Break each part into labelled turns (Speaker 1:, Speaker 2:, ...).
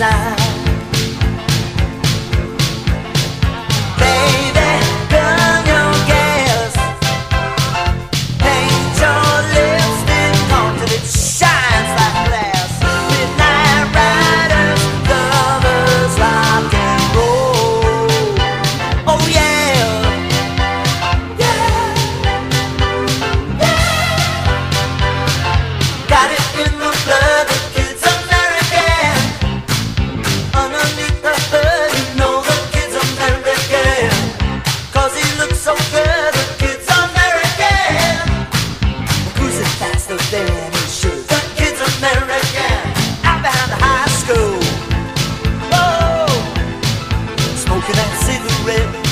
Speaker 1: casar. smoking that cigarette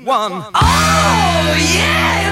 Speaker 2: 101.
Speaker 3: Oh,
Speaker 4: yeah!